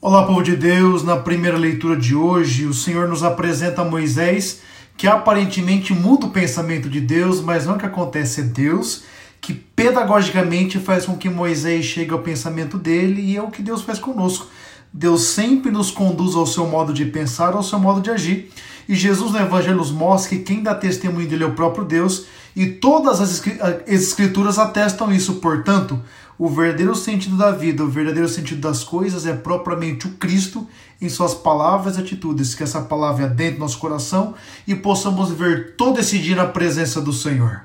Olá, povo de Deus. Na primeira leitura de hoje, o Senhor nos apresenta Moisés, que aparentemente muda o pensamento de Deus, mas não é o que acontece, é Deus que pedagogicamente faz com que Moisés chegue ao pensamento dele e é o que Deus faz conosco. Deus sempre nos conduz ao seu modo de pensar, ao seu modo de agir. E Jesus no Evangelho nos mostra que quem dá testemunho dele é o próprio Deus, e todas as escrituras atestam isso. Portanto, o verdadeiro sentido da vida, o verdadeiro sentido das coisas é propriamente o Cristo em suas palavras e atitudes. Que essa palavra é dentro do nosso coração e possamos ver todo esse dia na presença do Senhor.